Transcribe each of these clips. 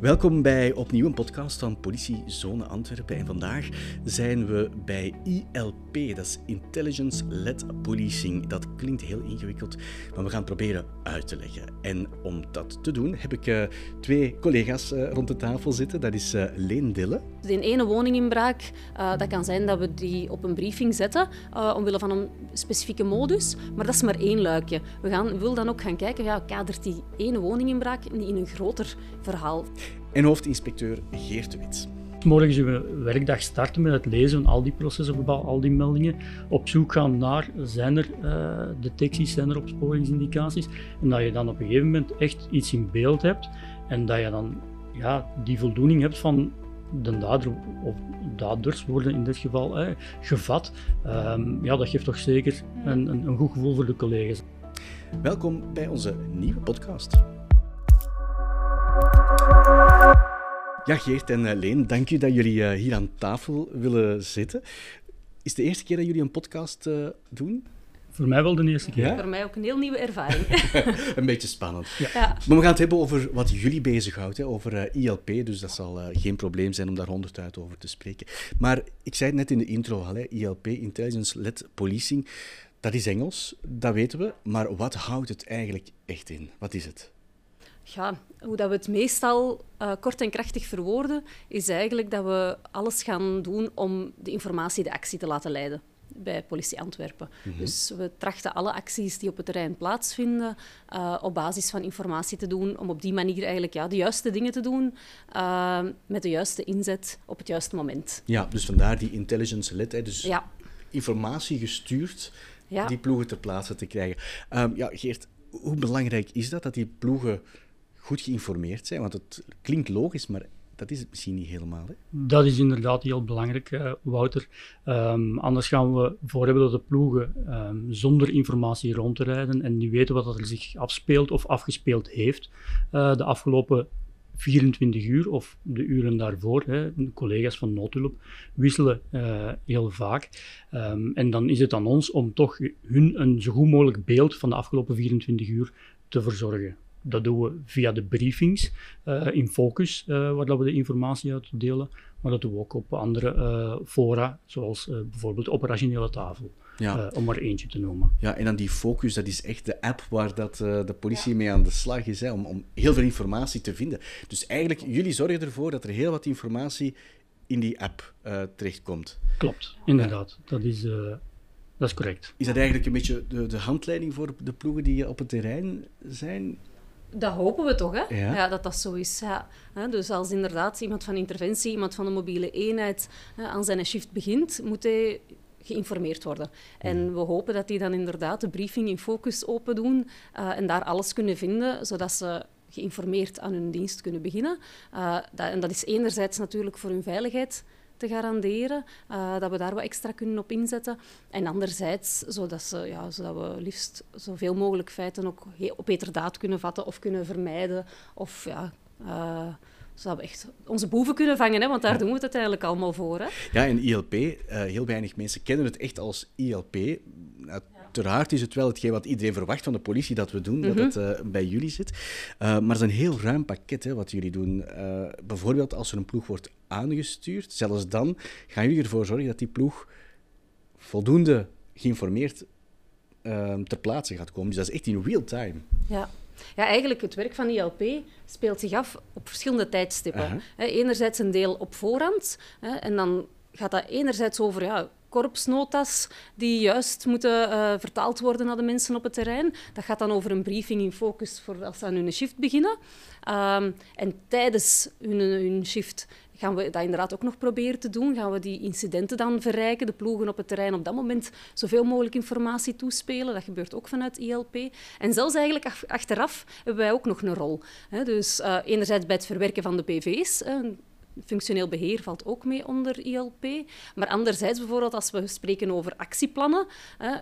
Welkom bij opnieuw een podcast van Politie Zone Antwerpen. En vandaag zijn we bij ILP, dat is Intelligence Led Policing. Dat klinkt heel ingewikkeld, maar we gaan het proberen uit te leggen. En om dat te doen heb ik uh, twee collega's uh, rond de tafel zitten. Dat is uh, Leen Dille. De ene woninginbraak, dat kan zijn dat we die op een briefing zetten, omwille van een specifieke modus. Maar dat is maar één luikje. We gaan, willen dan ook gaan kijken, ja, kadert die ene woninginbraak in een groter verhaal? En hoofdinspecteur Geert de Wit. Morgen zullen we werkdag starten met het lezen van al die processen, al die meldingen. Op zoek gaan naar, zijn er uh, detecties, zijn er opsporingsindicaties. En dat je dan op een gegeven moment echt iets in beeld hebt. En dat je dan ja, die voldoening hebt van de dader of daders worden in dit geval eh, gevat. Um, ja, dat geeft toch zeker een, een, een goed gevoel voor de collega's. Welkom bij onze nieuwe podcast. Ja, Geert en eh, Leen, dank u dat jullie eh, hier aan tafel willen zitten. Is de eerste keer dat jullie een podcast uh, doen? Voor mij wel de eerste keer. Voor mij ook een heel nieuwe ervaring. een beetje spannend. Ja. ja. Maar we gaan het hebben over wat jullie bezighoudt, hè, over uh, ILP. Dus dat zal uh, geen probleem zijn om daar honderd over te spreken. Maar ik zei het net in de intro al, hè, ILP, Intelligence-Led Policing. Dat is Engels, dat weten we. Maar wat houdt het eigenlijk echt in? Wat is het? ja, hoe dat we het meestal uh, kort en krachtig verwoorden, is eigenlijk dat we alles gaan doen om de informatie de actie te laten leiden bij Politie Antwerpen. Mhm. Dus we trachten alle acties die op het terrein plaatsvinden uh, op basis van informatie te doen, om op die manier eigenlijk ja, de juiste dingen te doen uh, met de juiste inzet op het juiste moment. Ja, dus vandaar die intelligence-led, dus ja. informatie gestuurd, ja. die ploegen ter plaatse te krijgen. Um, ja, Geert, hoe belangrijk is dat, dat die ploegen goed geïnformeerd zijn? Want het klinkt logisch, maar dat is het misschien niet helemaal. Hè? Dat is inderdaad heel belangrijk, uh, Wouter. Um, anders gaan we voor hebben dat de ploegen um, zonder informatie rondrijden en niet weten wat er zich afspeelt of afgespeeld heeft uh, de afgelopen 24 uur of de uren daarvoor. Hè, collega's van noodhulp wisselen uh, heel vaak. Um, en dan is het aan ons om toch hun een zo goed mogelijk beeld van de afgelopen 24 uur te verzorgen dat doen we via de briefings uh, in focus, uh, waar dat we de informatie uitdelen. Maar dat doen we ook op andere uh, fora, zoals bijvoorbeeld de operationele tafel. Ja. om maar eentje te noemen. Ja, en dan die focus, dat is echt de app waar dat, de politie mee aan de slag is, hè, om, om heel veel informatie te vinden. Dus eigenlijk, jullie zorgen ervoor dat er heel wat informatie in die app terechtkomt. Klopt, inderdaad. Dat is dat is correct. Is dat eigenlijk een beetje de, de handleiding voor de ploegen die op het terrein zijn? Dat hopen we toch, hè? Ja. dat dat zo is. Ja. Dus als inderdaad iemand van interventie, iemand van de mobiele eenheid aan zijn shift begint, moet hij geïnformeerd worden. En we hopen dat die dan inderdaad de briefing in focus open doen uh, en daar alles kunnen vinden, zodat ze geïnformeerd aan hun dienst kunnen beginnen. Uh, dat, en dat is enerzijds natuurlijk voor hun veiligheid te garanderen, uh, dat we daar wat extra kunnen op inzetten. En anderzijds, zodat, ze, ja, zodat we liefst zoveel mogelijk feiten ook op heterdaad kunnen vatten of kunnen vermijden. Of ja, uh, zodat we echt onze boeven kunnen vangen, hè, want daar doen we het uiteindelijk allemaal voor. Hè. Ja, en ILP, uh, eh, heel weinig mensen kennen het echt als ILP. Uiteraard is het wel hetgeen wat iedereen verwacht van de politie dat we doen, dat mhm. het uh, bij jullie zit. Uh, maar het is een heel ruim pakket hè, wat jullie doen. bijvoorbeeld als er een ploeg wordt aangestuurd, zelfs dan gaan jullie ervoor zorgen dat die ploeg voldoende geïnformeerd ehm, ter plaatse gaat komen. Dus dat is echt in real time. Ja. Ja, eigenlijk het werk van ILP speelt zich af op verschillende tijdstippen. Enerzijds een deel op voorhand en dan gaat dat enerzijds over ja, korpsnotas die juist moeten uh, vertaald worden naar de mensen op het terrein. Dat gaat dan over een briefing in focus voor als ze aan hun shift beginnen. Um, en tijdens hun, hun shift gaan we dat inderdaad ook nog proberen te doen. Gaan we die incidenten dan verrijken, de ploegen op het terrein op dat moment zoveel mogelijk informatie toespelen. Dat gebeurt ook vanuit ILP. En zelfs eigenlijk achteraf hebben wij ook nog een rol. Dus uh, enerzijds bij het verwerken van de PV's, functioneel beheer valt ook mee onder ILP. Maar anderzijds bijvoorbeeld als we spreken over actieplannen,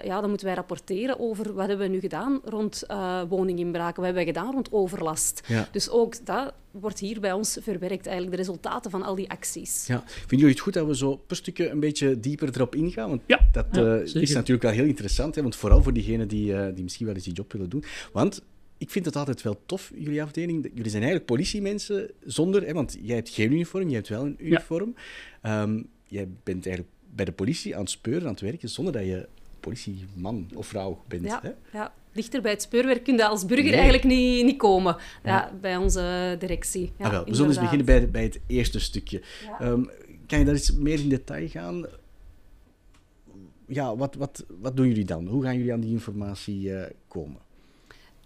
ja, dan moeten wij rapporteren over wat hebben we nu gedaan rond uh, woninginbraken, wat hebben we gedaan rond overlast. Dus ook dat wordt hier bij ons verwerkt, eigenlijk de resultaten van al die acties. Ja. Vinden jullie het goed dat we zo per stukje een beetje dieper erop ingaan? Want ja, dat uh, is natuurlijk wel heel interessant, hè? want vooral voor diegenen die, uh, die misschien wel eens die job willen doen. Want ik vind het altijd wel tof, jullie afdeling. Jullie zijn eigenlijk politiemensen zonder... Hè, want jij hebt geen uniform, jij hebt wel een uniform. Ehm, jij bent eigenlijk bij de politie aan het speuren, aan het werken, zonder dat je politieman of vrouw bent. Ja, hè? ja. dichter bij het speurwerk kun je als burger eigenlijk niet, niet komen. Ja, Bij onze directie. Ja, ah, wel. We zullen eens beginnen bij, bij het eerste stukje. Ehm, kan je daar eens meer in detail gaan? Ja, wat, wat, wat doen jullie dan? Hoe gaan jullie aan die informatie uh, komen?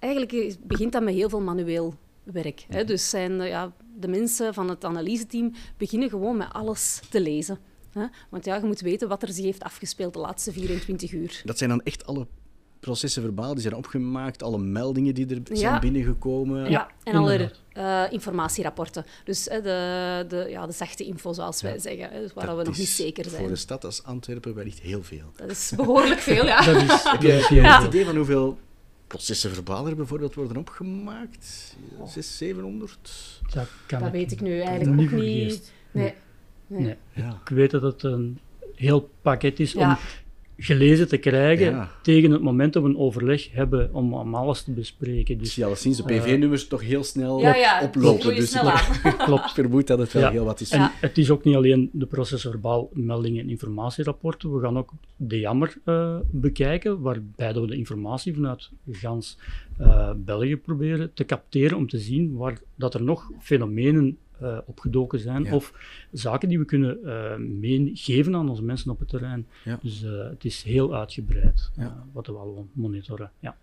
Eigenlijk begint dat met heel veel manueel werk. Hè? Dus zijn ja, de mensen van het analyseteam beginnen gewoon met alles te lezen. Hè? Want ja, je moet weten wat er zich heeft afgespeeld de laatste 24 uur. Dat zijn dan echt alle processen verbaal, die zijn opgemaakt, alle meldingen die er zijn binnengekomen. Ja, en alle uh, informatierapporten. Dus uh, de, de, ja, de zachte info, zoals wij zeggen, dus waar we nog niet zeker zijn. Voor de stad als Antwerpen wellicht heel veel. Dat is behoorlijk veel, ja. dat is, heb je een idee van hoeveel processen verbaal er bijvoorbeeld worden opgemaakt? 600, 700? Dat, dat weet ik nu eigenlijk ook niet. Nee. nee. Ja. Ik weet dat het een heel pakket is om gelezen te krijgen tegen het moment dat we een overleg hebben om, om alles te bespreken. Dus, je alleszins de PV-nummers toch heel snel ja, oplopen. Dus snel ik klopt. vermoed dat het wel heel wat is. En het is ook niet alleen de procesverbaal meldingen en informatierapporten. We gaan ook de jammer uh, bekijken, waarbij we de informatie vanuit gans uh, België proberen te capteren om te zien waar dat er nog fenomenen uh, opgedoken zijn. Of zaken die we kunnen uh, meegeven aan onze mensen op het terrein. Dus uh, het is heel uitgebreid wat we al monitoren. Ja.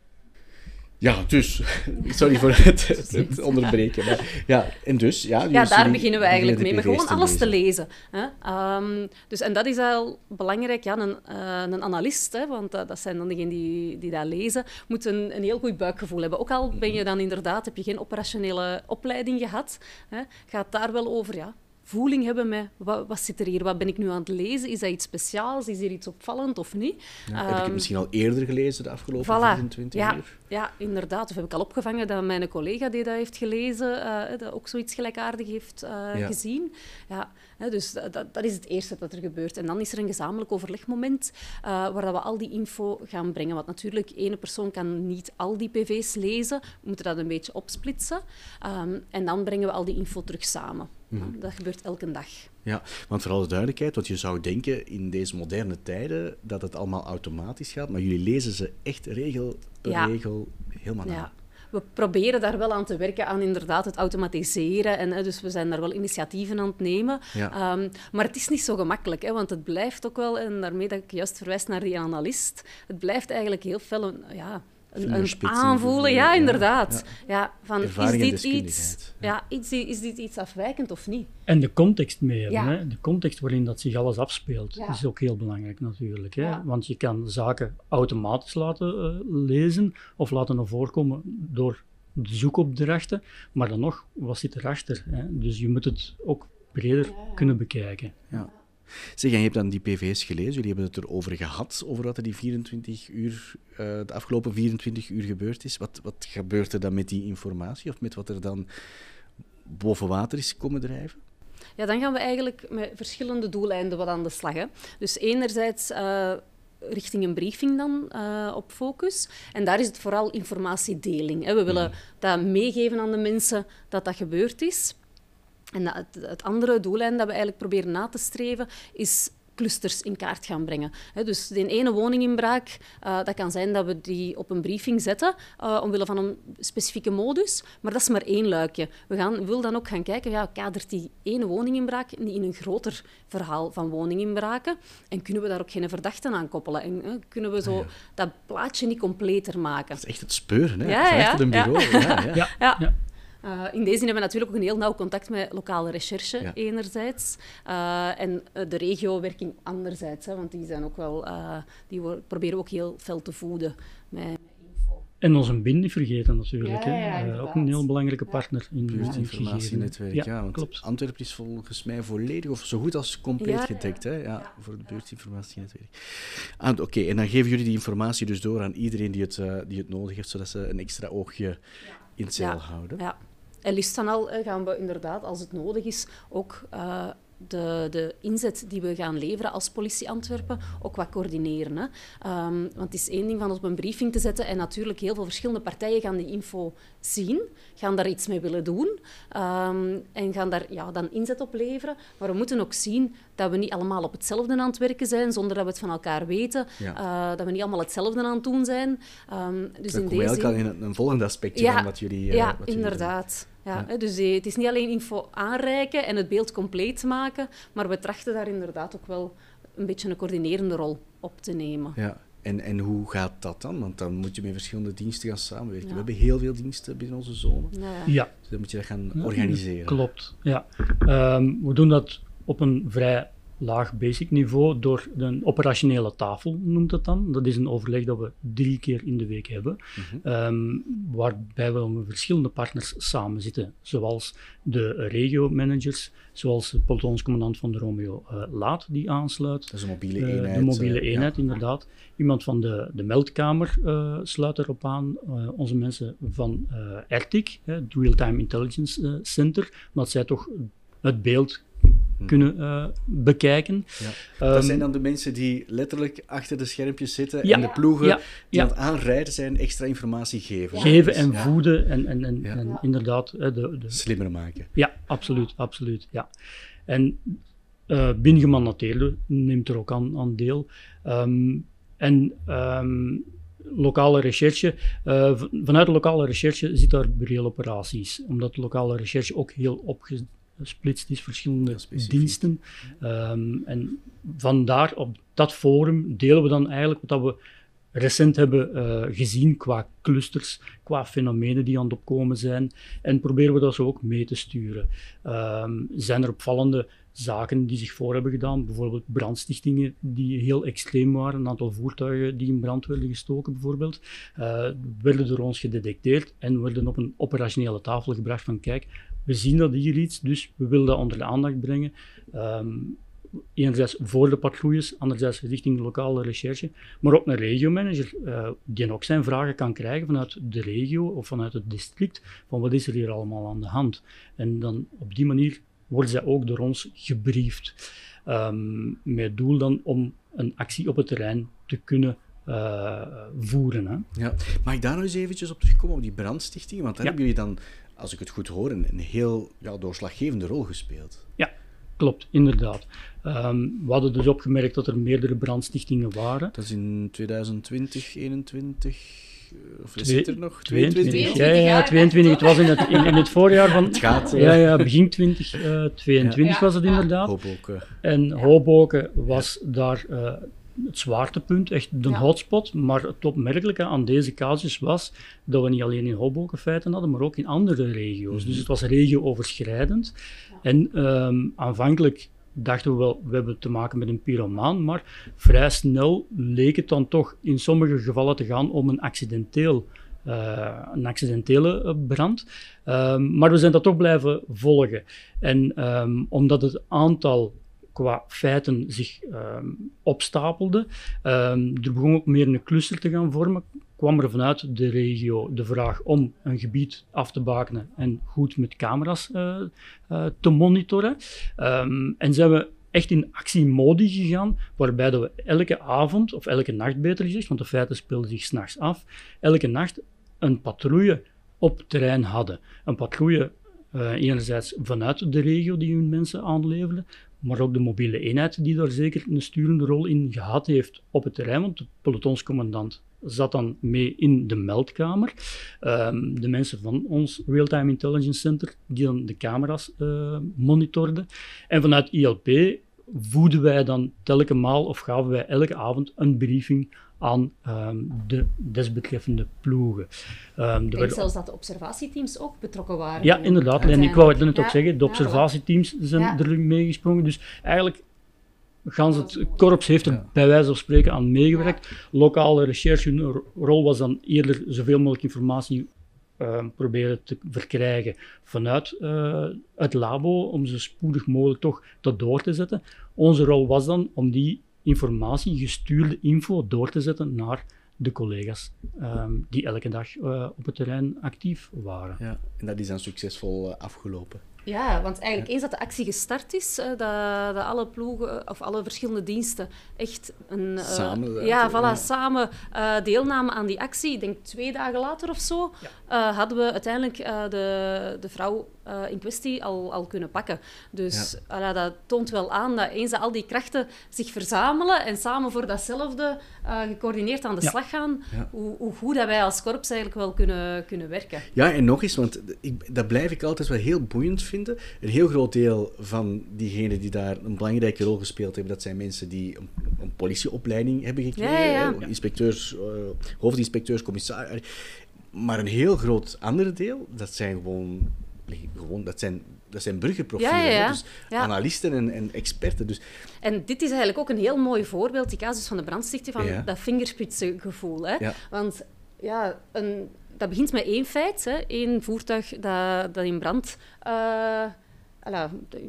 Ja, dus, sorry voor het, het, onderbreken. Maar, ja, en dus, ja, ja daar beginnen we eigenlijk mee, maar gewoon alles te lezen. Hè. Um, dus, en dat is al belangrijk. Ja, een, uh, een analist, hè, want dat, dat zijn dan degenen die, die dat lezen, moet een, een heel goed buikgevoel hebben. Ook al ben je dan inderdaad, heb je geen operationele opleiding gehad, hè, gaat daar wel over, ja, voeling hebben met wat, wat, zit er hier, wat ben ik nu aan het lezen? Is dat iets speciaals? Is er iets opvallend of niet? Ja, heb ik het ehm, misschien al eerder gelezen de afgelopen voilà, 24 ja, uur? Ja, inderdaad. Of heb ik al opgevangen dat mijn collega die dat heeft gelezen, uh, dat ook zoiets gelijkaardig heeft uh, gezien. Ja, dus dat, dat, is het eerste wat er gebeurt. En dan is er een gezamenlijk overlegmoment uh, waar dat we al die info gaan brengen. Want natuurlijk, één persoon kan niet al die PV's lezen. We moeten dat een beetje opsplitsen. Um, en dan brengen we al die info terug samen. Mhm. Dat gebeurt elke dag. Ja, want voor alle duidelijkheid, wat je zou denken in deze moderne tijden dat het allemaal automatisch gaat, maar jullie lezen ze echt regel per regel helemaal na. Ja. We proberen daar wel aan te werken, aan inderdaad het automatiseren. En, dus we zijn daar wel initiatieven aan het nemen. Ehm, maar het is niet zo gemakkelijk, hè, want het blijft ook wel, en daarmee dat ik juist verwijs naar die analist, het blijft eigenlijk heel veel ja, een, aanvoelen. Ja, inderdaad. Ja. van, is dit iets, ja. iets, is dit iets afwijkend of niet? En de context mee Hè? De context waarin dat zich alles afspeelt is ook heel belangrijk natuurlijk. Hè? Want je kan zaken automatisch laten uh, lezen of laten voorkomen door de zoekopdrachten. Maar dan nog, wat zit erachter? Hè? Dus je moet het ook breder kunnen bekijken. Ja. Zeg, je hebt dan die PV's gelezen, jullie hebben het erover gehad, over wat er die 24 uur, uh, de afgelopen 24 uur gebeurd is. Wat, wat gebeurt er dan met die informatie of met wat er dan boven water is komen drijven? Ja, dan gaan we eigenlijk met verschillende doeleinden wat aan de slag. Hè. Dus enerzijds... Uh, richting een briefing dan uh, op focus. En daar is het vooral informatiedeling. Hè. We willen mm. dat meegeven aan de mensen dat dat gebeurd is. En het, het andere doellijn dat we eigenlijk proberen na te streven is clusters in kaart gaan brengen. dus de ene woninginbraak, uh, dat kan zijn dat we die op een briefing zetten, uh, omwille van een specifieke modus, maar dat is maar één luikje. We gaan, willen dan ook gaan kijken, ja, kadert die ene woninginbraak niet in een groter verhaal van woninginbraken en kunnen we daar ook geen verdachten aan koppelen en kunnen we zo ah, dat plaatje niet completer maken. Dat is echt het speuren, hè? Ja, ja, een bureau. ja. ja. Uh, in deze zin hebben we natuurlijk ook een heel nauw contact met lokale recherche, enerzijds. Uh, en uh, de regiowerking anderzijds, hè, want die, zijn ook wel, die proberen ook heel fel te voeden met, info. En onze BIN niet vergeten natuurlijk. Ja, hè. ook een heel belangrijke partner in het informatienetwerk. Ja, ja, want klopt. Antwerpen is volgens mij volledig of zo goed als compleet gedekt hè? Ja, voor het buurtinformatienetwerk. Ah, Oké, en dan geven jullie die informatie dus door aan iedereen die het, die het nodig heeft, zodat ze een extra oogje in zeil houden. Ja. En liefst dan al gaan we inderdaad, als het nodig is, ook uh, de, de inzet die we gaan leveren als politie Antwerpen ook wat coördineren. Hè. Ehm, want het is één ding van op een briefing te zetten en natuurlijk heel veel verschillende partijen gaan die info zien, gaan daar iets mee willen doen um, en gaan daar ja, dan inzet op leveren. Maar we moeten ook zien dat we niet allemaal op hetzelfde aan het werken zijn, zonder dat we het van elkaar weten, uh, dat we niet allemaal hetzelfde aan het doen zijn. Um, dus in deze zin... al in een, een volgend aspectje ja, van wat jullie uh, Ja, wat inderdaad. Ja, Dus het is niet alleen info aanreiken en het beeld compleet maken, maar we trachten daar inderdaad ook wel een beetje een coördinerende rol op te nemen. Ja. En, en hoe gaat dat dan? Want dan moet je met verschillende diensten gaan samenwerken. We hebben heel veel diensten binnen onze zone. Ja. Dus dan moet je dat gaan organiseren. Klopt, ja. Um, we doen dat op een vrij laag basic niveau door een operationele tafel, noemt het dan. Dat is een overleg dat we drie keer in de week hebben, mhm. Ehm, waarbij we met verschillende partners samen zitten, zoals de regio-managers, zoals de pelotonscommandant van de Romeo uh, Laat, die aansluit. Dat is een mobiele eh, eenheid. de mobiele uh, eenheid, inderdaad. Iemand van de, de meldkamer sluit erop aan. onze mensen van ERTIC, het Real-Time Intelligence Center, omdat zij toch het beeld Hm. kunnen uh, bekijken. Ja. dat ehm, zijn dan de mensen die letterlijk achter de schermpjes zitten en de ploegen die aan het aanrijden zijn extra informatie geven. Geven en voeden en, en, en, en inderdaad... de, de, Slimmer maken. Ja, absoluut, absoluut. Ja. En uh, binnengemandateerde neemt er ook aan, aan deel. Um, en um, lokale recherche, uh, vanuit de lokale recherche zit daar reële operaties, omdat de lokale recherche ook heel opge gesplitst is, verschillende diensten. Um, en vandaar op dat forum delen we dan eigenlijk wat we recent hebben uh, gezien qua clusters, qua fenomenen die aan het opkomen zijn. En proberen we dat zo ook mee te sturen. Um, zijn er opvallende zaken die zich voor hebben gedaan, bijvoorbeeld brandstichtingen die heel extreem waren, een aantal voertuigen die in brand werden gestoken bijvoorbeeld, uh, werden door ons gedetecteerd en werden op een operationele tafel gebracht van kijk, we zien dat hier iets, dus we willen dat onder de aandacht brengen. Um, enerzijds voor de patrouilles, anderzijds richting de lokale recherche, maar ook een regiomanager uh, die ook zijn vragen kan krijgen vanuit de regio of vanuit het district, van wat is er hier allemaal aan de hand. En dan op die manier worden zij ook door ons gebriefd, um, met doel dan om een actie op het terrein te kunnen uh, voeren. Hè. Ja. Mag ik daar nog eens eventjes op terugkomen, op die brandstichting? Want daar hebben jullie dan als ik het goed hoor, een, een heel ja, doorslaggevende rol gespeeld. Ja, klopt, inderdaad. Um, we hadden dus opgemerkt dat er meerdere brandstichtingen waren. Dat is in 2020, 2021. Of is het er nog? 22? 22 ja, ja, 22. Het was in het, in, in het voorjaar van... Het gaat. Ja, ja begin 2022 uh, ja. was het inderdaad. Hoboken. En. Hoboken was daar uh, het zwaartepunt, echt de hotspot. Maar het opmerkelijke aan deze casus was dat we niet alleen in Hoboken feiten hadden, maar ook in andere regio's. Dus het was regio-overschrijdend. En um, aanvankelijk dachten we wel, we hebben te maken met een pyromaan, maar vrij snel leek het dan toch in sommige gevallen te gaan om een accidenteel uh, een accidentele eh, brand. Um, maar we zijn dat toch blijven volgen. En um, omdat het aantal qua feiten zich um, opstapelde. Um, er begon ook meer een cluster te gaan vormen. Kwam er vanuit de regio de vraag om een gebied af te bakenen en goed met camera's uh, uh, te monitoren. Um, en zijn we echt in actiemodi gegaan, waarbij dat we elke avond, of elke nacht beter gezegd, want de feiten speelden zich s'nachts af, elke nacht een patrouille op terrein hadden. Een patrouille uh, enerzijds vanuit de regio die hun mensen aanleverden, maar ook de mobiele eenheid die daar zeker een sturende rol in gehad heeft op het terrein, want de pelotonscommandant zat dan mee in de meldkamer. Um, de mensen van ons Real-Time Intelligence Center, die dan de camera's uh, monitorden. En vanuit ILP voeden wij dan telke maal of gaven wij elke avond een briefing aan um, de desbetreffende ploegen. Um, ik denk zelfs dat de observatieteams ook betrokken waren. Ja, inderdaad. En ik wou het net ook zeggen, de observatieteams zijn ja. er meegesprongen. Dus eigenlijk Gans het korps heeft er bij wijze van spreken aan meegewerkt. Lokale recherche, hun rol was dan eerder zoveel mogelijk informatie uh, proberen te verkrijgen vanuit uh, het labo, om zo spoedig mogelijk toch dat door te zetten. Onze rol was dan om die informatie, gestuurde info, door te zetten naar de collega's um, die elke dag uh, op het terrein actief waren. Ja, en dat is dan succesvol uh, afgelopen. Ja, want eigenlijk eens dat de actie gestart is, dat, dat alle ploegen of alle verschillende diensten echt een, samen, ja, voilà, samen deelnamen aan die actie. Ik denk twee dagen later of zo hadden we uiteindelijk de, de vrouw in kwestie al, al kunnen pakken. Dus ja. dat toont wel aan dat eens dat al die krachten zich verzamelen en samen voor datzelfde gecoördineerd aan de slag gaan, hoe, hoe, goed dat wij als korps eigenlijk wel kunnen, kunnen werken. Ja, en nog eens, want ik, dat blijf ik altijd wel heel boeiend vinden. Een heel groot deel van diegenen die daar een belangrijke rol gespeeld hebben, dat zijn mensen die een, een politieopleiding hebben gekregen. Inspecteurs, uh, hoofdinspecteurs, commissaris. Maar een heel groot andere deel, dat zijn gewoon, gewoon dat zijn dat zijn burgerprofielen, ja, ja, dus analisten en, en, experten. Dus... En dit is eigenlijk ook een heel mooi voorbeeld, die casus van de brandstichting, van dat vingerspitsengevoel. Hè? Want ja, een, dat begint met één feit. Hè. Eén voertuig dat, dat in brand uh,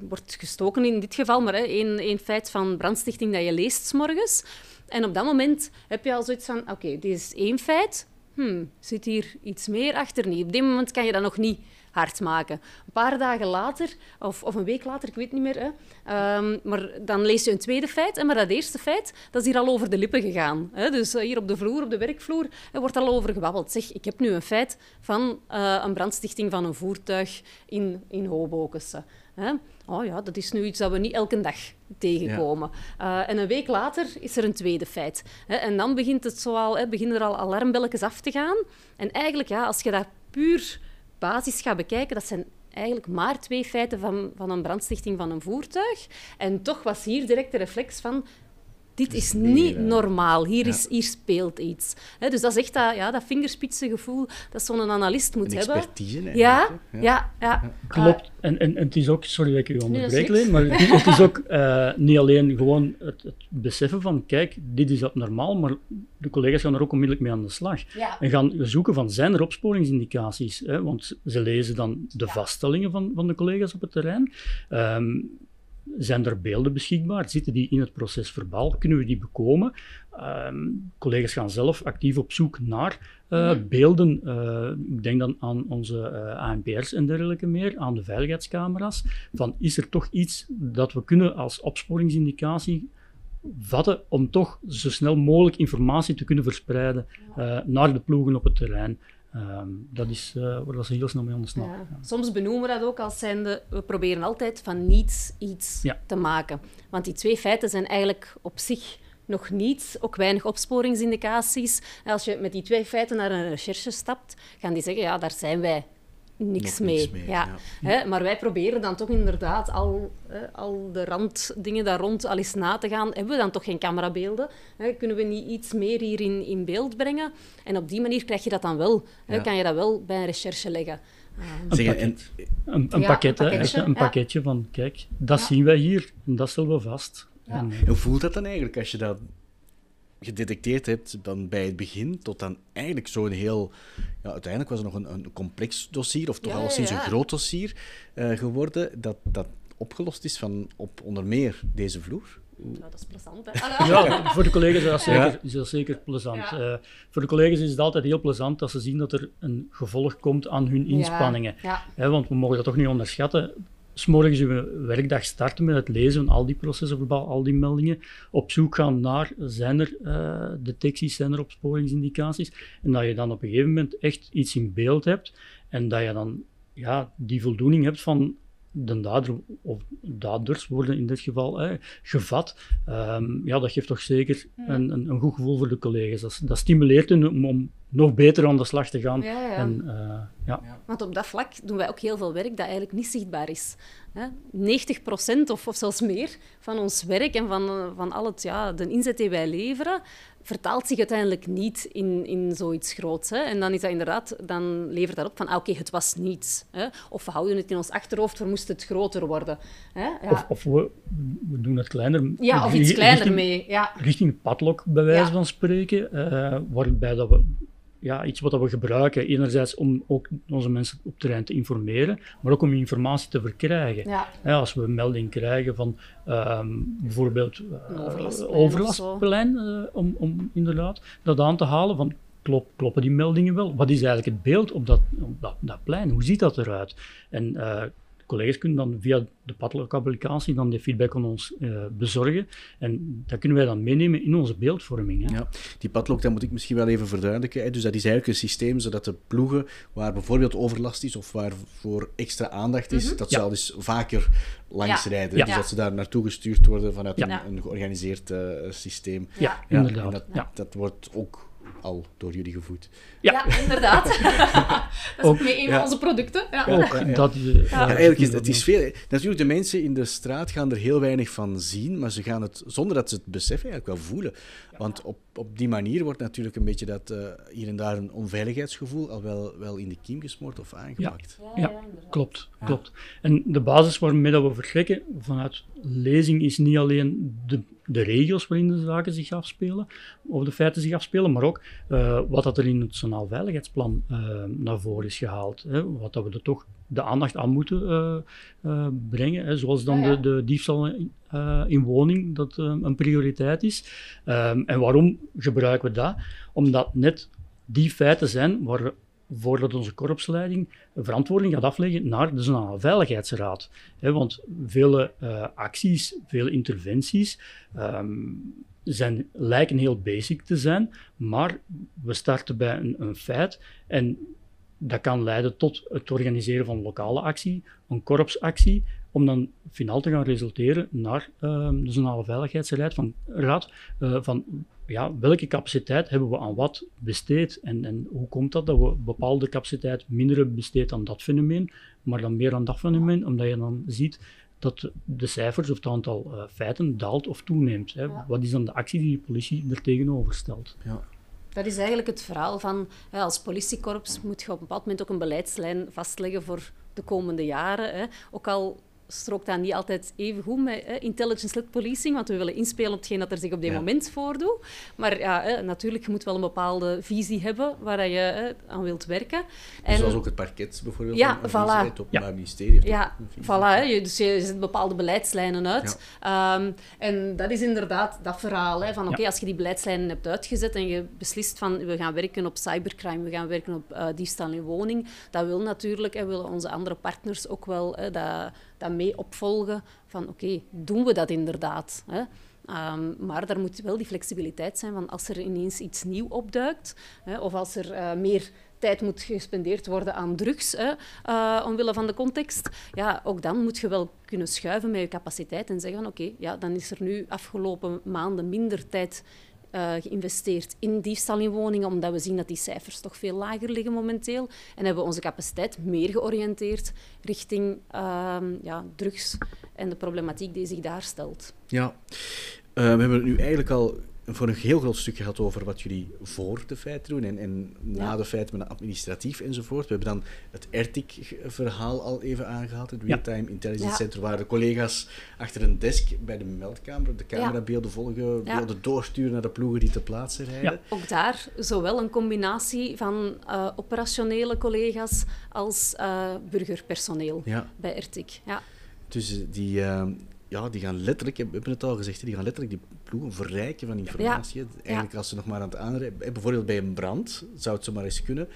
wordt gestoken in dit geval, maar hè, één, één feit van brandstichting dat je leest s morgens. En op dat moment heb je al zoiets van, oké, dit is één feit, hmm, zit hier iets meer achter? Niet. Op dit moment kan je dat nog niet hard maken. Een paar dagen later, of, of een week later, ik weet niet meer, hè, um, maar dan lees je een tweede feit. En maar dat eerste feit, dat is hier al over de lippen gegaan. Hè. Dus uh, hier op de vloer, op de werkvloer, er wordt al over gebabbeld. Zeg, ik heb nu een feit van uh, een brandstichting van een voertuig in, in Hobokense. Hè. Oh ja, dat is nu iets dat we niet elke dag tegenkomen. Ja. Uh, en een week later is er een tweede feit. Hè. En dan begint het zo al, hè, beginnen er al alarmbelletjes af te gaan. En eigenlijk, ja, als je dat puur basis gaat bekijken, dat zijn eigenlijk maar twee feiten van, van een brandstichting van een voertuig. En toch was hier direct de reflex van dit is niet normaal. Hier, is, hier speelt iets. dus dat is echt dat, ja, dat vingerspitsengevoel dat zo'n analist moet een hebben. expertise ja, ja, ja, Klopt. En, en, het is ook, sorry dat ik u onderbreek, nee, maar het is ook uh, niet alleen gewoon het, het, beseffen van, kijk, dit is abnormaal, maar de collega's gaan er ook onmiddellijk mee aan de slag. En gaan zoeken van, zijn er opsporingsindicaties? Hè? Want ze lezen dan de vaststellingen van, van de collega's op het terrein. Um, zijn er beelden beschikbaar? Zitten die in het proces verbaal? Kunnen we die bekomen? Uh, collega's gaan zelf actief op zoek naar uh, beelden. Uh, ik denk dan aan onze uh, ANPR's en dergelijke meer, aan de veiligheidscamera's. Van is er toch iets dat we kunnen als opsporingsindicatie vatten om toch zo snel mogelijk informatie te kunnen verspreiden naar de ploegen op het terrein? Um, dat is uh, waar ze heel snel mee slag ja. Soms benoemen we dat ook als zijnde, we proberen altijd van niets iets te maken. Want die twee feiten zijn eigenlijk op zich nog niets, ook weinig opsporingsindicaties. als je met die twee feiten naar een recherche stapt, gaan die zeggen, ja, daar zijn wij niks mee. ja. Hè? Maar wij proberen dan toch inderdaad al, al de randdingen daar rond al eens na te gaan. Hebben we dan toch geen camerabeelden? Hè? Kunnen we niet iets meer hier in, in beeld brengen? En op die manier krijg je dat dan wel. Hè? Kan je dat wel bij een recherche leggen. Een, pakket, een, een, pakket, een, pakketje, een pakketje van, kijk, dat zien wij hier en dat stellen we vast. En, hoe voelt dat dan eigenlijk als je dat gedetecteerd hebt, dan bij het begin tot dan eigenlijk zo'n heel... Ja, uiteindelijk was het nog een, een complex dossier, of toch ja, al sinds een groot dossier uh, geworden, dat, dat opgelost is van op onder meer deze vloer. Nou, dat is plezant, hè? Ja, voor de collega's is dat zeker, is dat zeker plezant. Uh, voor de collega's is het altijd heel plezant dat ze zien dat er een gevolg komt aan hun inspanningen. Ja. want we mogen dat toch niet onderschatten s'morgens uw werkdag starten met het lezen van al die processen, al die meldingen, op zoek gaan naar, zijn er uh, detecties, zijn er opsporingsindicaties, en dat je dan op een gegeven moment echt iets in beeld hebt, en dat je dan ja, die voldoening hebt van de dader of daders worden in dit geval hè, gevat. Um, ja, dat geeft toch zeker een, een, een, goed gevoel voor de collega's. Dat, dat stimuleert hen om, om, nog beter aan de slag te gaan. Ja, ja. En, uh, ja. Want op dat vlak doen wij ook heel veel werk dat eigenlijk niet zichtbaar is. Hè? 90% of, of zelfs meer van ons werk en van, van al het, ja, de inzet die wij leveren, vertaalt zich uiteindelijk niet in, in zoiets groots. Hè? En dan is dat inderdaad, dan levert dat op van, ah, oké, het was niets. Hè? Of we houden het in ons achterhoofd, we moesten het groter worden. Hè? Ja. Of, of we, we, doen het kleiner. Ja, of iets kleiner mee. Ja. Richting padlock, bij wijze van spreken, uh, waarbij dat we ja, iets wat we gebruiken, enerzijds om ook onze mensen op terrein te informeren, maar ook om informatie te verkrijgen. Ja. als we een melding krijgen van um, bijvoorbeeld uh, overlastplein, uh, om, om inderdaad dat aan te halen, van klop, kloppen die meldingen wel? Wat is eigenlijk het beeld op dat, op dat, dat plein? Hoe ziet dat eruit? En uh, collega's kunnen dan via de Padlock-applicatie dan die feedback aan ons uh, bezorgen. En dat kunnen wij dan meenemen in onze beeldvorming. Hè. Ja, die Padlock, dat moet ik misschien wel even verduidelijken. Hè. Dus dat is eigenlijk een systeem zodat de ploegen waar bijvoorbeeld overlast is of waar voor extra aandacht is, mhm. dat ja. zal dus vaker langs rijden. Dus dat ze daar naartoe gestuurd worden vanuit een, een, georganiseerd uh, systeem. Ja, inderdaad. Dat, dat wordt ook al door jullie gevoed. Ja, inderdaad. dat is ook, een van onze producten. Ja. Ook, dat, eigenlijk is het is veel. Natuurlijk, de mensen in de straat gaan er heel weinig van zien, maar ze gaan het, zonder dat ze het beseffen, eigenlijk wel voelen. Want op, op die manier wordt natuurlijk een beetje dat uh, hier en daar een onveiligheidsgevoel al wel, wel in de kiem gesmoord of aangepakt. Ja, ja, klopt, klopt. En de basis waarmee dat we vertrekken vanuit lezing is niet alleen de, de regels waarin de zaken zich afspelen, of de feiten zich afspelen, maar ook uh, wat dat er in het Nationaal Veiligheidsplan uh, naar voren is gehaald. Hè, wat dat we er toch de aandacht aan moeten uh, brengen, hè, zoals dan De, de diefstal in, in woning, dat een prioriteit is. Ehm, en waarom gebruiken we dat? Omdat net die feiten zijn waar voordat onze korpsleiding verantwoording gaat afleggen naar de Nationale Veiligheidsraad. want vele uh, acties, vele interventies um, zijn, lijken heel basic te zijn, maar we starten bij een, een, feit en dat kan leiden tot het organiseren van lokale actie, een korpsactie, om dan finaal te gaan resulteren naar uh, de Nationale Veiligheidsraad van, raad, uh, van ja, welke capaciteit hebben we aan wat besteed en, en hoe komt dat dat we bepaalde capaciteit minder hebben besteed aan dat fenomeen, maar dan meer aan dat fenomeen, omdat je dan ziet dat de cijfers of het aantal uh, feiten daalt of toeneemt. Hè. Wat is dan de actie die de politie er tegenover stelt? Ja. Dat is eigenlijk het verhaal van, ja, als politiekorps moet je op een bepaald moment ook een beleidslijn vastleggen voor de komende jaren. Hè. Ook al strookt dat niet altijd even goed met intelligence-led policing, want we willen inspelen op hetgeen dat er zich op dit moment voordoet. Maar ja, natuurlijk, je moet wel een bepaalde visie hebben waar je aan wilt werken. En, Zoals ook het parket bijvoorbeeld, ja, voilà. op ja. het ministerie. Ja, voilà. Je, dus je zet bepaalde beleidslijnen uit. Um, en dat is inderdaad dat verhaal, hè, van oké, als je die beleidslijnen hebt uitgezet en je beslist van we gaan werken op cybercrime, we gaan werken op uh, diefstal in woning, dat wil natuurlijk, en willen onze andere partners ook wel dat dat mee opvolgen van oké, doen we dat inderdaad? Hè? Um, maar daar moet wel die flexibiliteit zijn van als er ineens iets nieuw opduikt hè, of als er uh, meer tijd moet gespendeerd worden aan drugs, hè, uh, omwille van de context, ja, ook dan moet je wel kunnen schuiven met je capaciteit en zeggen oké, ja, dan is er nu afgelopen maanden minder tijd uh, geïnvesteerd in diefstal in woningen, omdat we zien dat die cijfers toch veel lager liggen momenteel. En hebben we onze capaciteit meer georiënteerd richting uh, ja, drugs en de problematiek die zich daar stelt. Ja, uh, we hebben het nu eigenlijk al voor een heel groot stuk gehad over wat jullie voor de feiten doen en, en na de feiten met administratief enzovoort. We hebben dan het ERTIC-verhaal al even aangehaald, het Real-Time Intelligence Center, waar de collega's achter een desk bij de meldkamer de camerabeelden volgen, beelden doorsturen naar de ploegen die te plaatsen rijden. Ook daar zowel een combinatie van uh, operationele collega's als uh, burgerpersoneel bij ERTIC. Ja. Dus die... Uh, ja, die gaan letterlijk, we hebben het al gezegd, die gaan letterlijk die ploegen verrijken van informatie. Eigenlijk als ze nog maar aan het aanrijden... Bijvoorbeeld bij een brand zou het zomaar eens kunnen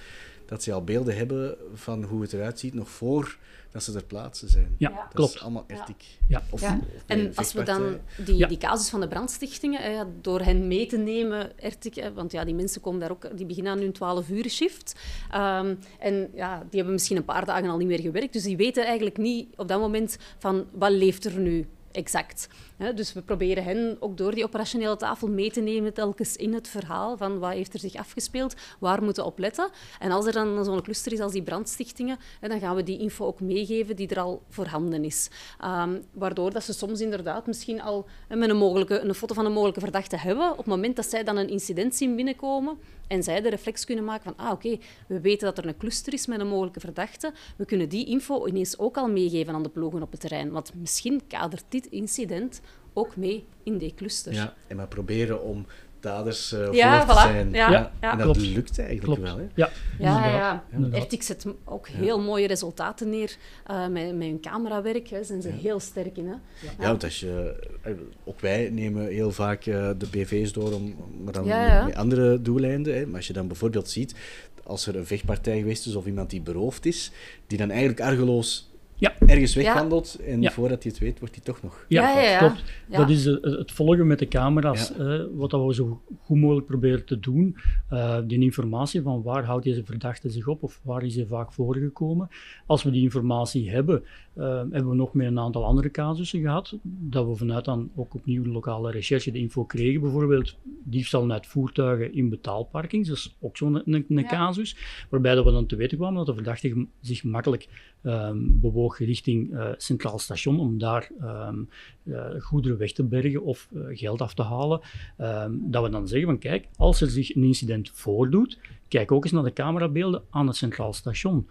dat ze al beelden hebben van hoe het eruit ziet nog voor dat ze ter plaatse zijn. Ja, dat klopt. is allemaal ethiek. Ja. Of, en als we dan die, die casus van de brandstichtingen, door hen mee te nemen, Ertik, want ja, die mensen komen daar ook, die beginnen aan hun 12 uur shift. Um, en ja, die hebben misschien een paar dagen al niet meer gewerkt, dus die weten eigenlijk niet op dat moment van wat leeft er nu exact. Dus we proberen hen ook door die operationele tafel mee te nemen telkens in het verhaal van wat heeft er zich afgespeeld, waar moeten we op letten. En als er dan zo'n cluster is als die brandstichtingen, dan gaan we die info ook meegeven die er al voorhanden is. Um, waardoor dat ze soms inderdaad misschien al met een, mogelijke, een foto van een mogelijke verdachte hebben, op het moment dat zij dan een incident zien binnenkomen en zij de reflex kunnen maken van, ah oké, we weten dat er een cluster is met een mogelijke verdachte, we kunnen die info ineens ook al meegeven aan de ploegen op het terrein. Want misschien kadert dit incident ook mee in die cluster. Ja, en maar proberen om daders uh, ja, voor te zijn. Ja, ja, ja. En dat lukt eigenlijk wel. Hè? Ja, ja, ja. Ertix zet ook heel mooie resultaten neer uh, met, met hun camerawerk. Daar zijn ze heel sterk in. Hè? Ja, want als je, eh, ook wij nemen heel vaak uh, de BV's door, om, maar dan met andere doeleinden. Hè? Maar als je dan bijvoorbeeld ziet, als er een vechtpartij geweest is of iemand die beroofd is, die dan eigenlijk argeloos ja. ergens wegwandelt en voordat hij het weet, wordt hij toch nog... Ja, ja, klopt. Dat is het volgen met de camera's, wat we zo goed mogelijk proberen te doen. Uh, die informatie van waar houdt deze verdachte zich op of waar is hij vaak voorgekomen. Als we die informatie hebben, uh, hebben we nog met een aantal andere casussen gehad, dat we vanuit dan ook opnieuw de lokale recherche de info kregen. Bijvoorbeeld diefstal uit voertuigen in betaalparkings, dat is ook zo'n een, een, casus, waarbij dat we dan te weten kwamen dat de verdachte zich makkelijk um, bewoog richting uh, Centraal Station om daar um, uh, goederen weg te bergen of uh, geld af te halen. Um, dat we dan zeggen van kijk, als er zich een incident voordoet, kijk ook eens naar de camerabeelden aan het Centraal Station.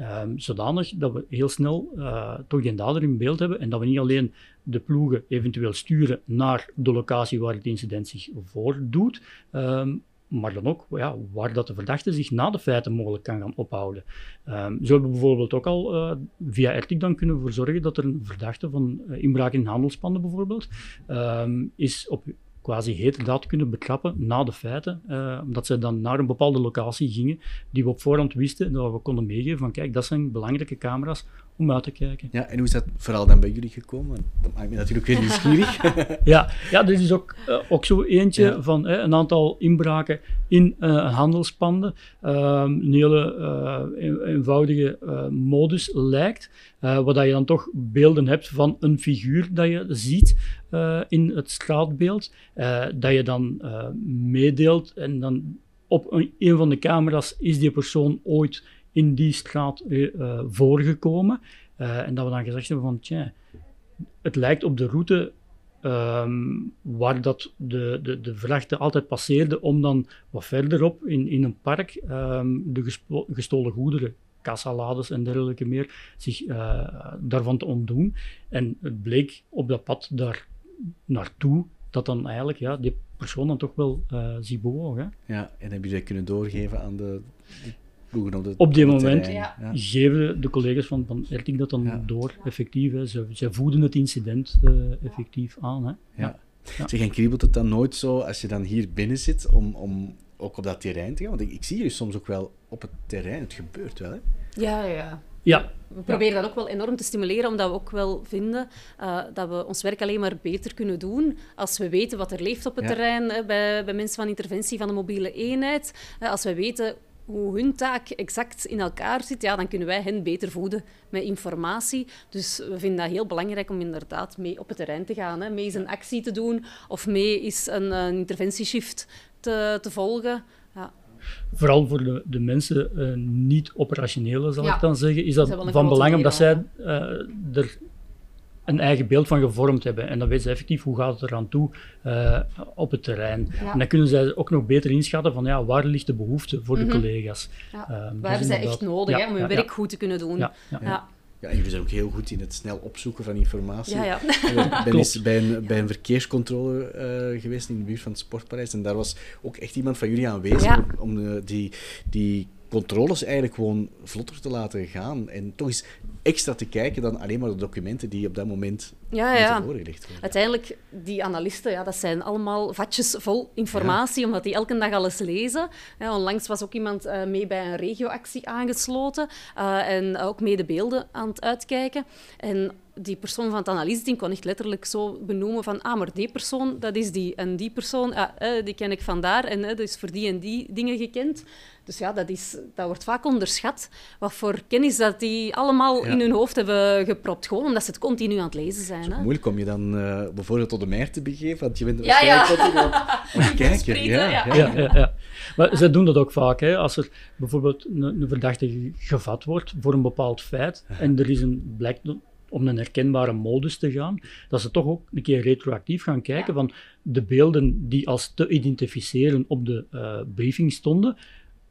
Um, zodanig dat we heel snel toch geen dader in beeld hebben en dat we niet alleen de ploegen eventueel sturen naar de locatie waar het incident zich voordoet, maar dan ook ja, waar dat de verdachte zich na de feiten mogelijk kan gaan ophouden. Um, zo hebben we bijvoorbeeld ook al uh, via ERTIC dan kunnen voor zorgen dat er een verdachte van uh, inbraak in handelspanden bijvoorbeeld um, is op quasi heterdaad kunnen betrappen na de feiten, uh, omdat ze dan naar een bepaalde locatie gingen die we op voorhand wisten, dat we konden meegeven van kijk, dat zijn belangrijke camera's om uit te kijken. Ja, en hoe is dat vooral dan bij jullie gekomen? Dat maakt me natuurlijk weer nieuwsgierig. ja, ja, er is ook, uh, ook zo eentje van een aantal inbraken in uh, handelspanden. Ehm, een hele eenvoudige modus lijkt, waar je dan toch beelden hebt van een figuur dat je ziet in het straatbeeld, dat je dan meedeelt en dan op een, een van de camera's is die persoon ooit in die straat uh, voorgekomen. Uh, en dat we dan gezegd hebben van, tja, het lijkt op de route um, waar dat de, de, de verdachte altijd passeerde om dan wat verderop in, in een park um, de gestolen goederen kassalades en dergelijke meer, zich uh, daarvan te ontdoen. En het bleek op dat pad daar naartoe dat dan eigenlijk ja, die persoon dan toch wel uh, zich bewoog. Hè? Ja, en heb je dat kunnen doorgeven aan de op, op dit moment geven de collega's van, van Erting dat dan door, effectief. Hè. Ze, ze voeden het incident uh, effectief aan. Hè. Ja. Ja. Zeg, en kriebelt het dan nooit zo, als je dan hier binnen zit, om, om ook op dat terrein te gaan? Want ik, ik zie je soms ook wel op het terrein, het gebeurt wel, hè? Ja, ja. Ja. We proberen dat ook wel enorm te stimuleren, omdat we ook wel vinden uh, dat we ons werk alleen maar beter kunnen doen als we weten wat er leeft op het terrein bij, bij mensen van interventie van de mobiele eenheid. Uh, als we weten hoe hun taak exact in elkaar zit, ja, dan kunnen wij hen beter voeden met informatie. Dus we vinden dat heel belangrijk om inderdaad mee op het terrein te gaan. Hè. Mee eens een actie te doen of mee eens een, een interventieshift te, te volgen. Ja. Vooral voor de, de mensen uh, niet operationele, zal ik dan zeggen, is dat, van belang omdat zij uh, er een eigen beeld van gevormd hebben. En dan weten ze effectief hoe gaat het eraan toe uh, op het terrein. En dan kunnen zij ook nog beter inschatten van ja, waar ligt de behoefte voor de mhm. collega's. Ja. Uh, Waar hebben zij echt nodig hè, om hun werk goed te kunnen doen. Ja, ja. en jullie zijn ook heel goed in het snel opzoeken van informatie. Ja, ja. Ik ben eens bij een, bij een verkeerscontrole uh, geweest in de buurt van het Sportpaleis. En daar was ook echt iemand van jullie aanwezig om, om die, die controles eigenlijk gewoon vlotter te laten gaan. En toch eens extra te kijken dan alleen maar de documenten die op dat moment ja, ja. Uiteindelijk, die analisten, ja, dat zijn allemaal vatjes vol informatie, omdat die elke dag alles lezen. Ja, onlangs was ook iemand uh, mee bij een regioactie aangesloten uh, en ook mee de beelden aan het uitkijken. En die persoon van het analyseteam kon echt letterlijk zo benoemen van ah, maar die persoon, dat is die. En die persoon, ah, eh, die ken ik vandaar en dat is voor die en die dingen gekend. Dus ja, dat, is, dat wordt vaak onderschat. Wat voor kennis dat die allemaal in hun hoofd hebben gepropt. Gewoon omdat ze het continu aan het lezen zijn. Het is moeilijk om je dan uh, bijvoorbeeld tot de mer te begeven, want je bent ja, waarschijnlijk ja. kijken. Ja, ja. Ja, ja, Maar ze doen dat ook vaak. Hè. Als er bijvoorbeeld een, een verdachte gevat wordt voor een bepaald feit en er is een, blijkt om een herkenbare modus te gaan, dat ze toch ook een keer retroactief gaan kijken van de beelden die als te identificeren op de uh, briefing stonden,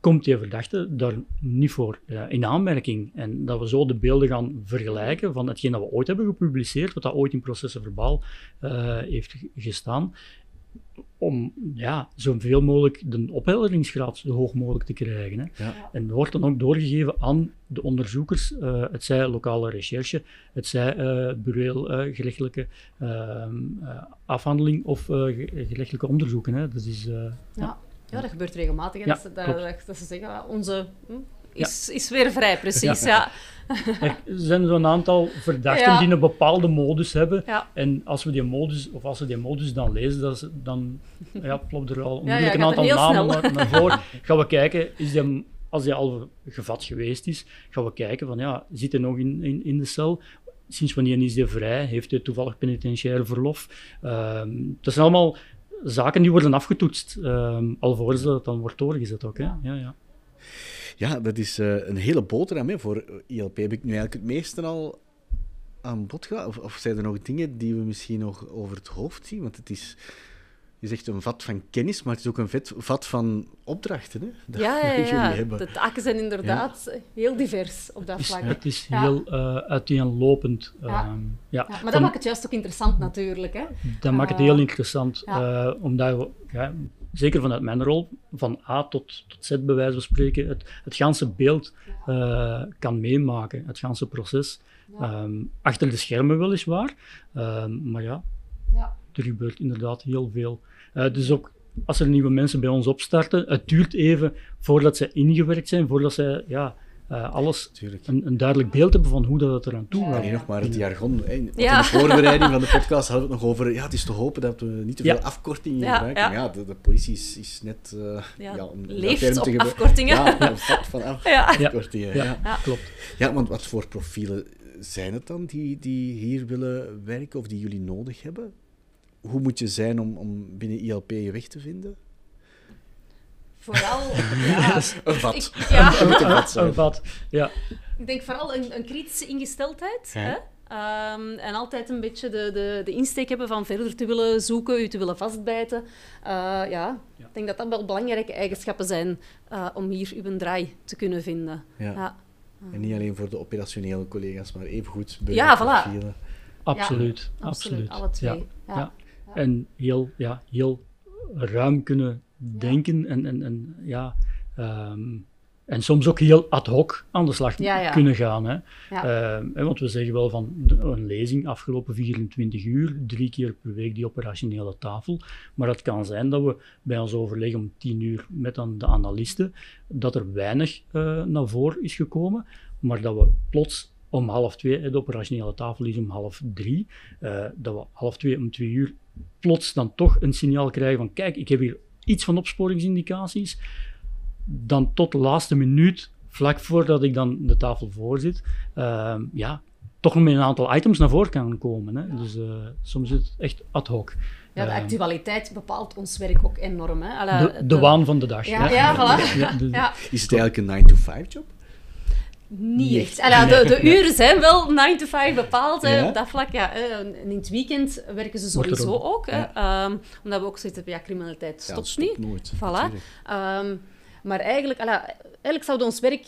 komt die verdachte daar niet voor uh, in aanmerking. En dat we zo de beelden gaan vergelijken van hetgeen dat we ooit hebben gepubliceerd, wat dat ooit in processen verbaal uh, heeft gestaan, om ja, zoveel mogelijk de ophelderingsgraad zo hoog mogelijk te krijgen. Hè. Ja. En wordt dan ook doorgegeven aan de onderzoekers, uh, het zij lokale recherche, het zij uh, bureau uh, gerechtelijke ehm, afhandeling of gerechtelijke onderzoeken. Hè. Dat is, ja. ja. Dat gebeurt regelmatig. Ja, dat, dat, dat, ze zeggen, onze hm, is, is weer vrij, precies. Ja. Er zijn zo'n aantal verdachten die een bepaalde modus hebben. En als we die modus, of als we die modus dan lezen, dat dan ja, klopt er al onmiddellijk een aantal namen naar, naar voren. Gaan we kijken, is die, als hij al gevat geweest is, gaan we kijken van ja, zit hij nog in, in, in de cel? Sinds wanneer is hij vrij? Heeft hij toevallig penitentiair verlof? Uh, dat zijn allemaal zaken die worden afgetoetst, uh, alvorens dat het dan wordt doorgezet ook. Hè? Ja, ja. Ja, dat is uh, een hele boterham. Hè. Voor ILP heb ik nu eigenlijk het meeste al aan bod gehad. Of, of zijn er nog dingen die we misschien nog over het hoofd zien? Want het is, je zegt een vat van kennis, maar het is ook een vet, vat van opdrachten. Hè, dat ja, ja, ja. de taken zijn inderdaad heel divers op dat vlak. Het is heel uh, uiteenlopend. Ja. Uh, ja. maar dat maakt het juist ook interessant natuurlijk. Hè? Dat maakt het heel interessant, uh, omdat we zeker vanuit mijn rol, van A tot, tot Z bij wijze van spreken, het, het ganse beeld uh, kan meemaken, het ganse proces. Um, achter de schermen weliswaar, um, maar ja, ja, er gebeurt inderdaad heel veel. Uh, dus ook als er nieuwe mensen bij ons opstarten, het duurt even voordat ze ingewerkt zijn, voordat ze ja, uh, alles een, een, duidelijk beeld hebben van hoe dat het eraan toe gaat. Nee, nog maar het jargon. In de voorbereiding van de podcast hadden we het nog over, ja, het is te hopen dat we niet te veel afkortingen gebruiken. Ja, de, de, politie is, is net... Uh, ja, om leeft op afkortingen. Ja, een vat van af, afkortingen. Ja. klopt. Ja, want wat voor profielen zijn het dan die, die hier willen werken of die jullie nodig hebben? Hoe moet je zijn om, om binnen ILP je weg te vinden? Vooral... ja, een vat. ja. een vat, ja. Ik denk vooral een, een kritische ingesteldheid. Hè? Um, en altijd een beetje de, de, de insteek hebben van verder te willen zoeken, u te willen vastbijten. Uh, ja, ik denk dat dat wel belangrijke eigenschappen zijn uh, om hier uw draai te kunnen vinden. Ja. ja. En niet alleen voor de operationele collega's, maar evengoed bij ja, voilà. Absoluut, ja, absoluut. Alle twee. Ja. En heel, ja, heel ruim kunnen denken en, en, en ja, um, en soms ook heel ad hoc aan de slag ja, ja. kunnen gaan. Hè. Ja. Uh, want we zeggen wel van een lezing afgelopen 24 uur, drie keer per week die operationele tafel. Maar het kan zijn dat we bij ons overleg om 10 uur met dan de analisten, dat er weinig uh, naar voren is gekomen, maar dat we plots om half twee, de operationele tafel is om half drie, uh, dat we half twee om twee uur plots dan toch een signaal krijgen van kijk, ik heb hier iets van opsporingsindicaties, dan tot de laatste minuut, vlak voordat ik dan de tafel voorzit, uh, ja, toch nog met een aantal items naar voren kan komen. Hè. Dus uh, soms is het echt ad hoc. Ja, de ehm, actualiteit bepaalt ons werk ook enorm. Hè. Alla, de, de, waan van de dag. Ja, ja, voilà. ja, dus, is het eigenlijk een 9-to-5 job? Niet echt. Alla, de, de, uren zijn wel 9 to 5 bepaald hè, op dat vlak. Ja, en in het weekend werken ze sowieso ook. Hè, um, omdat we ook zitten ja, criminaliteit stopt, stopt niet. Nooit, voilà. Um, maar eigenlijk, alla, eigenlijk zouden ons werk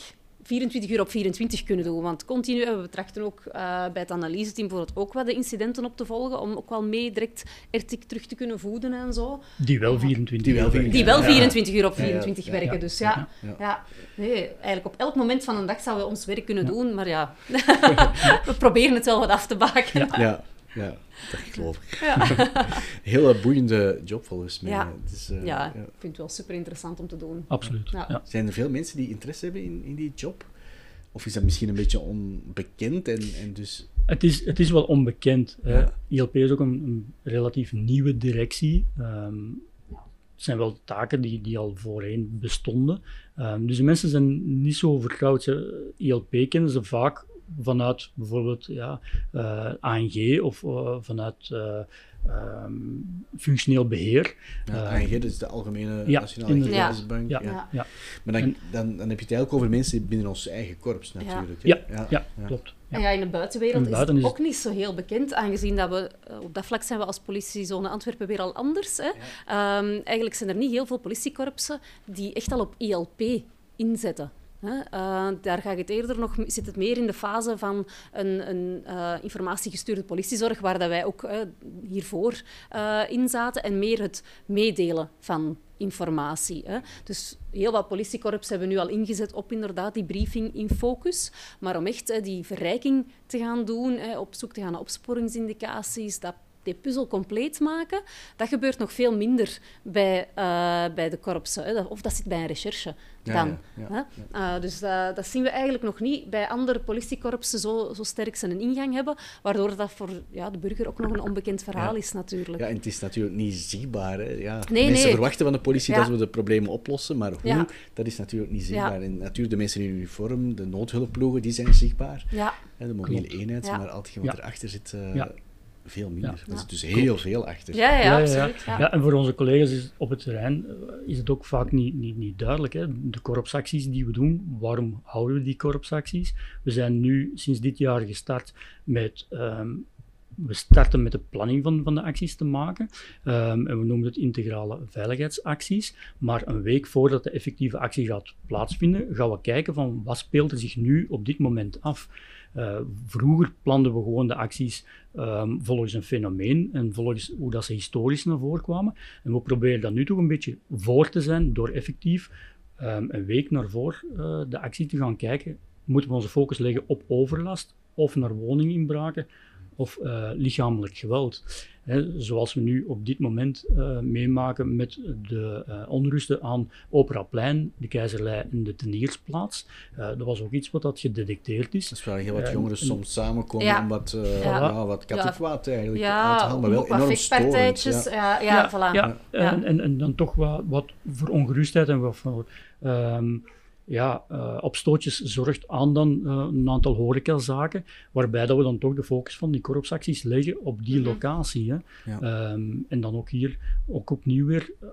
24 uur op 24 kunnen doen. Want continu, we betrachten ook uh, bij het analyseteam bijvoorbeeld ook wat de incidenten op te volgen, om ook wel mee direct terug te kunnen voeden en zo. Die wel 24 die wel, uur, die wel 24 uur op 24 ja, werken. Dus ja, ja, Nee, eigenlijk op elk moment van een dag zouden we ons werk kunnen doen, maar ja, we proberen het wel wat af te baken. Ja. Ja, dat geloof ik. Ja. Hele boeiende job volgens mij. Ja, is, uh, ja, ik vind het wel super interessant om te doen. Absoluut. Ja. Zijn er veel mensen die interesse hebben in, in die job? Of is dat misschien een beetje onbekend en, en dus... Het is, het is wel onbekend. Ja. ILP is ook een, een relatief nieuwe directie. Um, het zijn wel taken die, die al voorheen bestonden. Um, dus de mensen zijn niet zo vertrouwd. ILP kennen ze vaak vanuit bijvoorbeeld ja, uh, ANG of uh, vanuit uh, um, functioneel beheer. Ja, ANG, dat is de Algemene ja, Nationale Gegevensbank. Ja, ja. ja. Maar dan, dan, dan heb je het eigenlijk over mensen binnen ons eigen korps natuurlijk. Ja, ja, klopt. Ja. ja, in de buitenwereld is het ook niet zo heel bekend, aangezien dat we op dat vlak zijn we als politiezone Antwerpen weer al anders. Hè. Um, eigenlijk zijn er niet heel veel politiekorpsen die echt al op ILP inzetten. Uh, daar gaat het eerder nog, zit het meer in de fase van een, een uh, informatiegestuurde politiezorg, waar dat wij ook uh, hiervoor in zaten, en meer het meedelen van informatie. Hè. Dus heel wat politiekorps hebben nu al ingezet op inderdaad die briefing in focus. Maar om echt die verrijking te gaan doen, op zoek te gaan naar opsporingsindicaties, dat die puzzel compleet maken, dat gebeurt nog veel minder bij, uh, bij de korpsen. Hè. Of dat zit bij een recherche dan. Ja, uh, dus uh, dat zien we eigenlijk nog niet bij andere politiekorpsen zo, zo sterk zijn ingang hebben, waardoor dat voor ja, de burger ook nog een onbekend verhaal is natuurlijk. Ja, en het is natuurlijk niet zichtbaar. Hè. Ja, nee, mensen verwachten van de politie dat we de problemen oplossen, maar hoe, dat is natuurlijk niet zichtbaar. En natuurlijk de mensen in uniform, de noodhulpploegen, die zijn zichtbaar. Ja. de mobiele eenheid, maar altijd wat erachter zit... Uh, veel minder. Ja. Er zit dus heel veel achter. Ja, ja, absoluut. Ja. en voor onze collega's is, op het terrein eh, is het ook vaak niet, niet, niet duidelijk. Hè. De korpsacties die we doen, waarom houden we die korpsacties? We zijn nu sinds dit jaar gestart met... Ehm, we starten met de planning van, van de acties te maken. Um, en we noemen het integrale veiligheidsacties. Maar een week voordat de effectieve actie gaat plaatsvinden, gaan we kijken van wat speelt er zich nu op dit moment af. Uh, vroeger planden we gewoon de acties um, volgens een fenomeen en volgens hoe dat ze historisch naar voren kwamen. En we proberen dat nu toch een beetje voor te zijn door effectief um, een week naar voor uh, de actie te gaan kijken. Moeten we onze focus leggen op overlast of naar woninginbraken of uh, lichamelijk geweld? Zoals we nu op dit moment uh, meemaken met de uh, onrusten aan Operaplein, de Keizerlei en de Teniersplaats. Uh, dat was ook iets wat dat gedetecteerd is. Dat is waar heel wat jongeren soms samenkomen om wat, ja. wat kattenkwaad eigenlijk ja, uit te halen, maar wel enorm storend. Ja, ja, voilà. ja. En, en, en, dan toch wat, wat voor ongerustheid en wat voor... Um, ja, uh, op stootjes zorgt aan dan uh, een aantal horecazaken, waarbij dat we dan toch de focus van die korpsacties leggen op die mhm. locatie. Hè. Ja. Um, en dan ook hier ook opnieuw weer eh,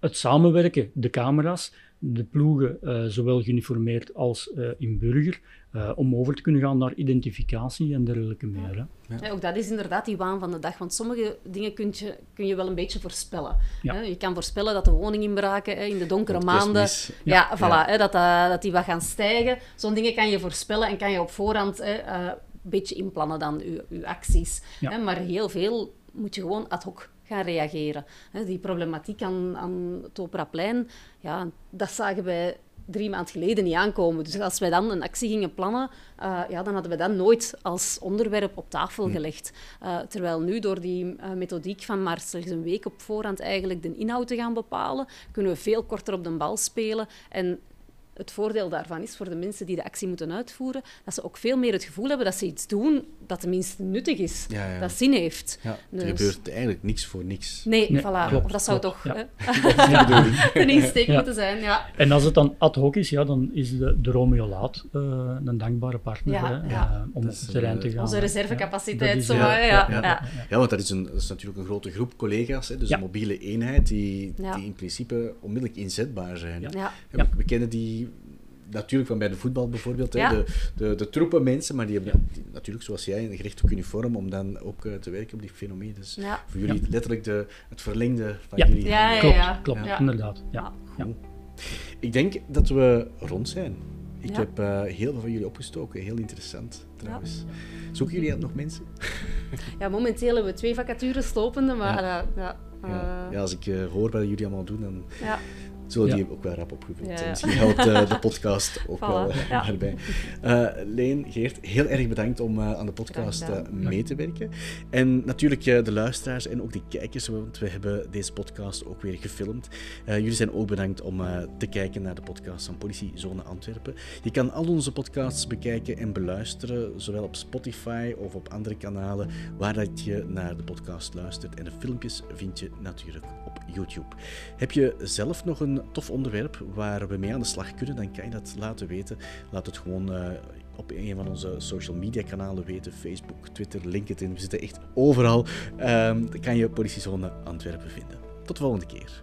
het samenwerken, de camera's, de ploegen, uh, zowel geuniformeerd als uh, in burger, uh, om over te kunnen gaan naar identificatie en dergelijke meer. Hè. Ja. ook dat is inderdaad die waan van de dag, want sommige dingen kun je, kun je wel een beetje voorspellen. Ja. Hè. Je kan voorspellen dat de woninginbraken hè, in de donkere maanden, ja, voilà, Hè, dat, dat die wat gaan stijgen. Zo'n dingen kan je voorspellen en kan je op voorhand hè, een beetje inplannen dan je, je acties. Hè. Maar heel veel moet je gewoon ad hoc gaan reageren. Die problematiek aan, aan het Operaplein, ja, dat zagen wij drie maanden geleden niet aankomen. Dus als wij dan een actie gingen plannen, uh, ja, dan hadden we dat nooit als onderwerp op tafel hm. gelegd. Uh, terwijl nu, door die uh, methodiek van maar slechts een week op voorhand eigenlijk de inhoud te gaan bepalen, kunnen we veel korter op de bal spelen en het voordeel daarvan is voor de mensen die de actie moeten uitvoeren, dat ze ook veel meer het gevoel hebben dat ze iets doen dat tenminste nuttig is, dat zin heeft. Ja, Er dus- gebeurt eigenlijk niks voor niks. Nee, nee voilà. of dat zou toch ja. een insteek moeten zijn. Ja. En als het dan ad hoc is, ja, dan is de, de Romeo Laat uh, een dankbare partner hè, uh, om op het terrein te gaan. Onze reservecapaciteit. Zo, ja, ja, ja, want dat is, een, dat is natuurlijk een grote groep collega's, hè, dus een mobiele eenheid die, die in principe onmiddellijk inzetbaar zijn. Ja. We kennen die natuurlijk van bij de voetbal bijvoorbeeld, hè, de, de, de troepen mensen, maar die hebben natuurlijk, zoals jij, een gericht op uniform om dan ook uh, te werken op die fenomeen. Dus voor jullie letterlijk de, het verlengde van jullie. Ja, ja, ja. Klopt, klopt inderdaad. Ja. Ik denk dat we rond zijn. Ik heb uh, heel veel van jullie opgestoken. Heel interessant, trouwens. Zoeken jullie nog mensen? ja, momenteel hebben we twee vacatures lopende, maar... Ja. Uh, ja, ja. als ik hoor wat jullie allemaal doen, dan zullen die ook wel rap opgevuld zijn. Misschien helpt uh, de podcast ook wel uh, ja. daarbij. Uh, Leen, Geert, heel erg bedankt om aan de podcast mee te werken. En natuurlijk de luisteraars en ook de kijkers, want we hebben deze podcast ook weer gefilmd. jullie zijn ook bedankt om te kijken naar de podcast van Politiezone Antwerpen. Je kan al onze podcasts bekijken en beluisteren, zowel op Spotify of op andere kanalen waar dat je naar de podcast luistert. En de filmpjes vind je natuurlijk op YouTube. Heb je zelf nog tof onderwerp waar we mee aan de slag kunnen, dan kan je dat laten weten. Laat het gewoon eh, op een van onze social media kanalen weten: Facebook, Twitter, LinkedIn. We zitten echt overal. Ehm, dan kan je Politiezone Antwerpen vinden. Tot de volgende keer.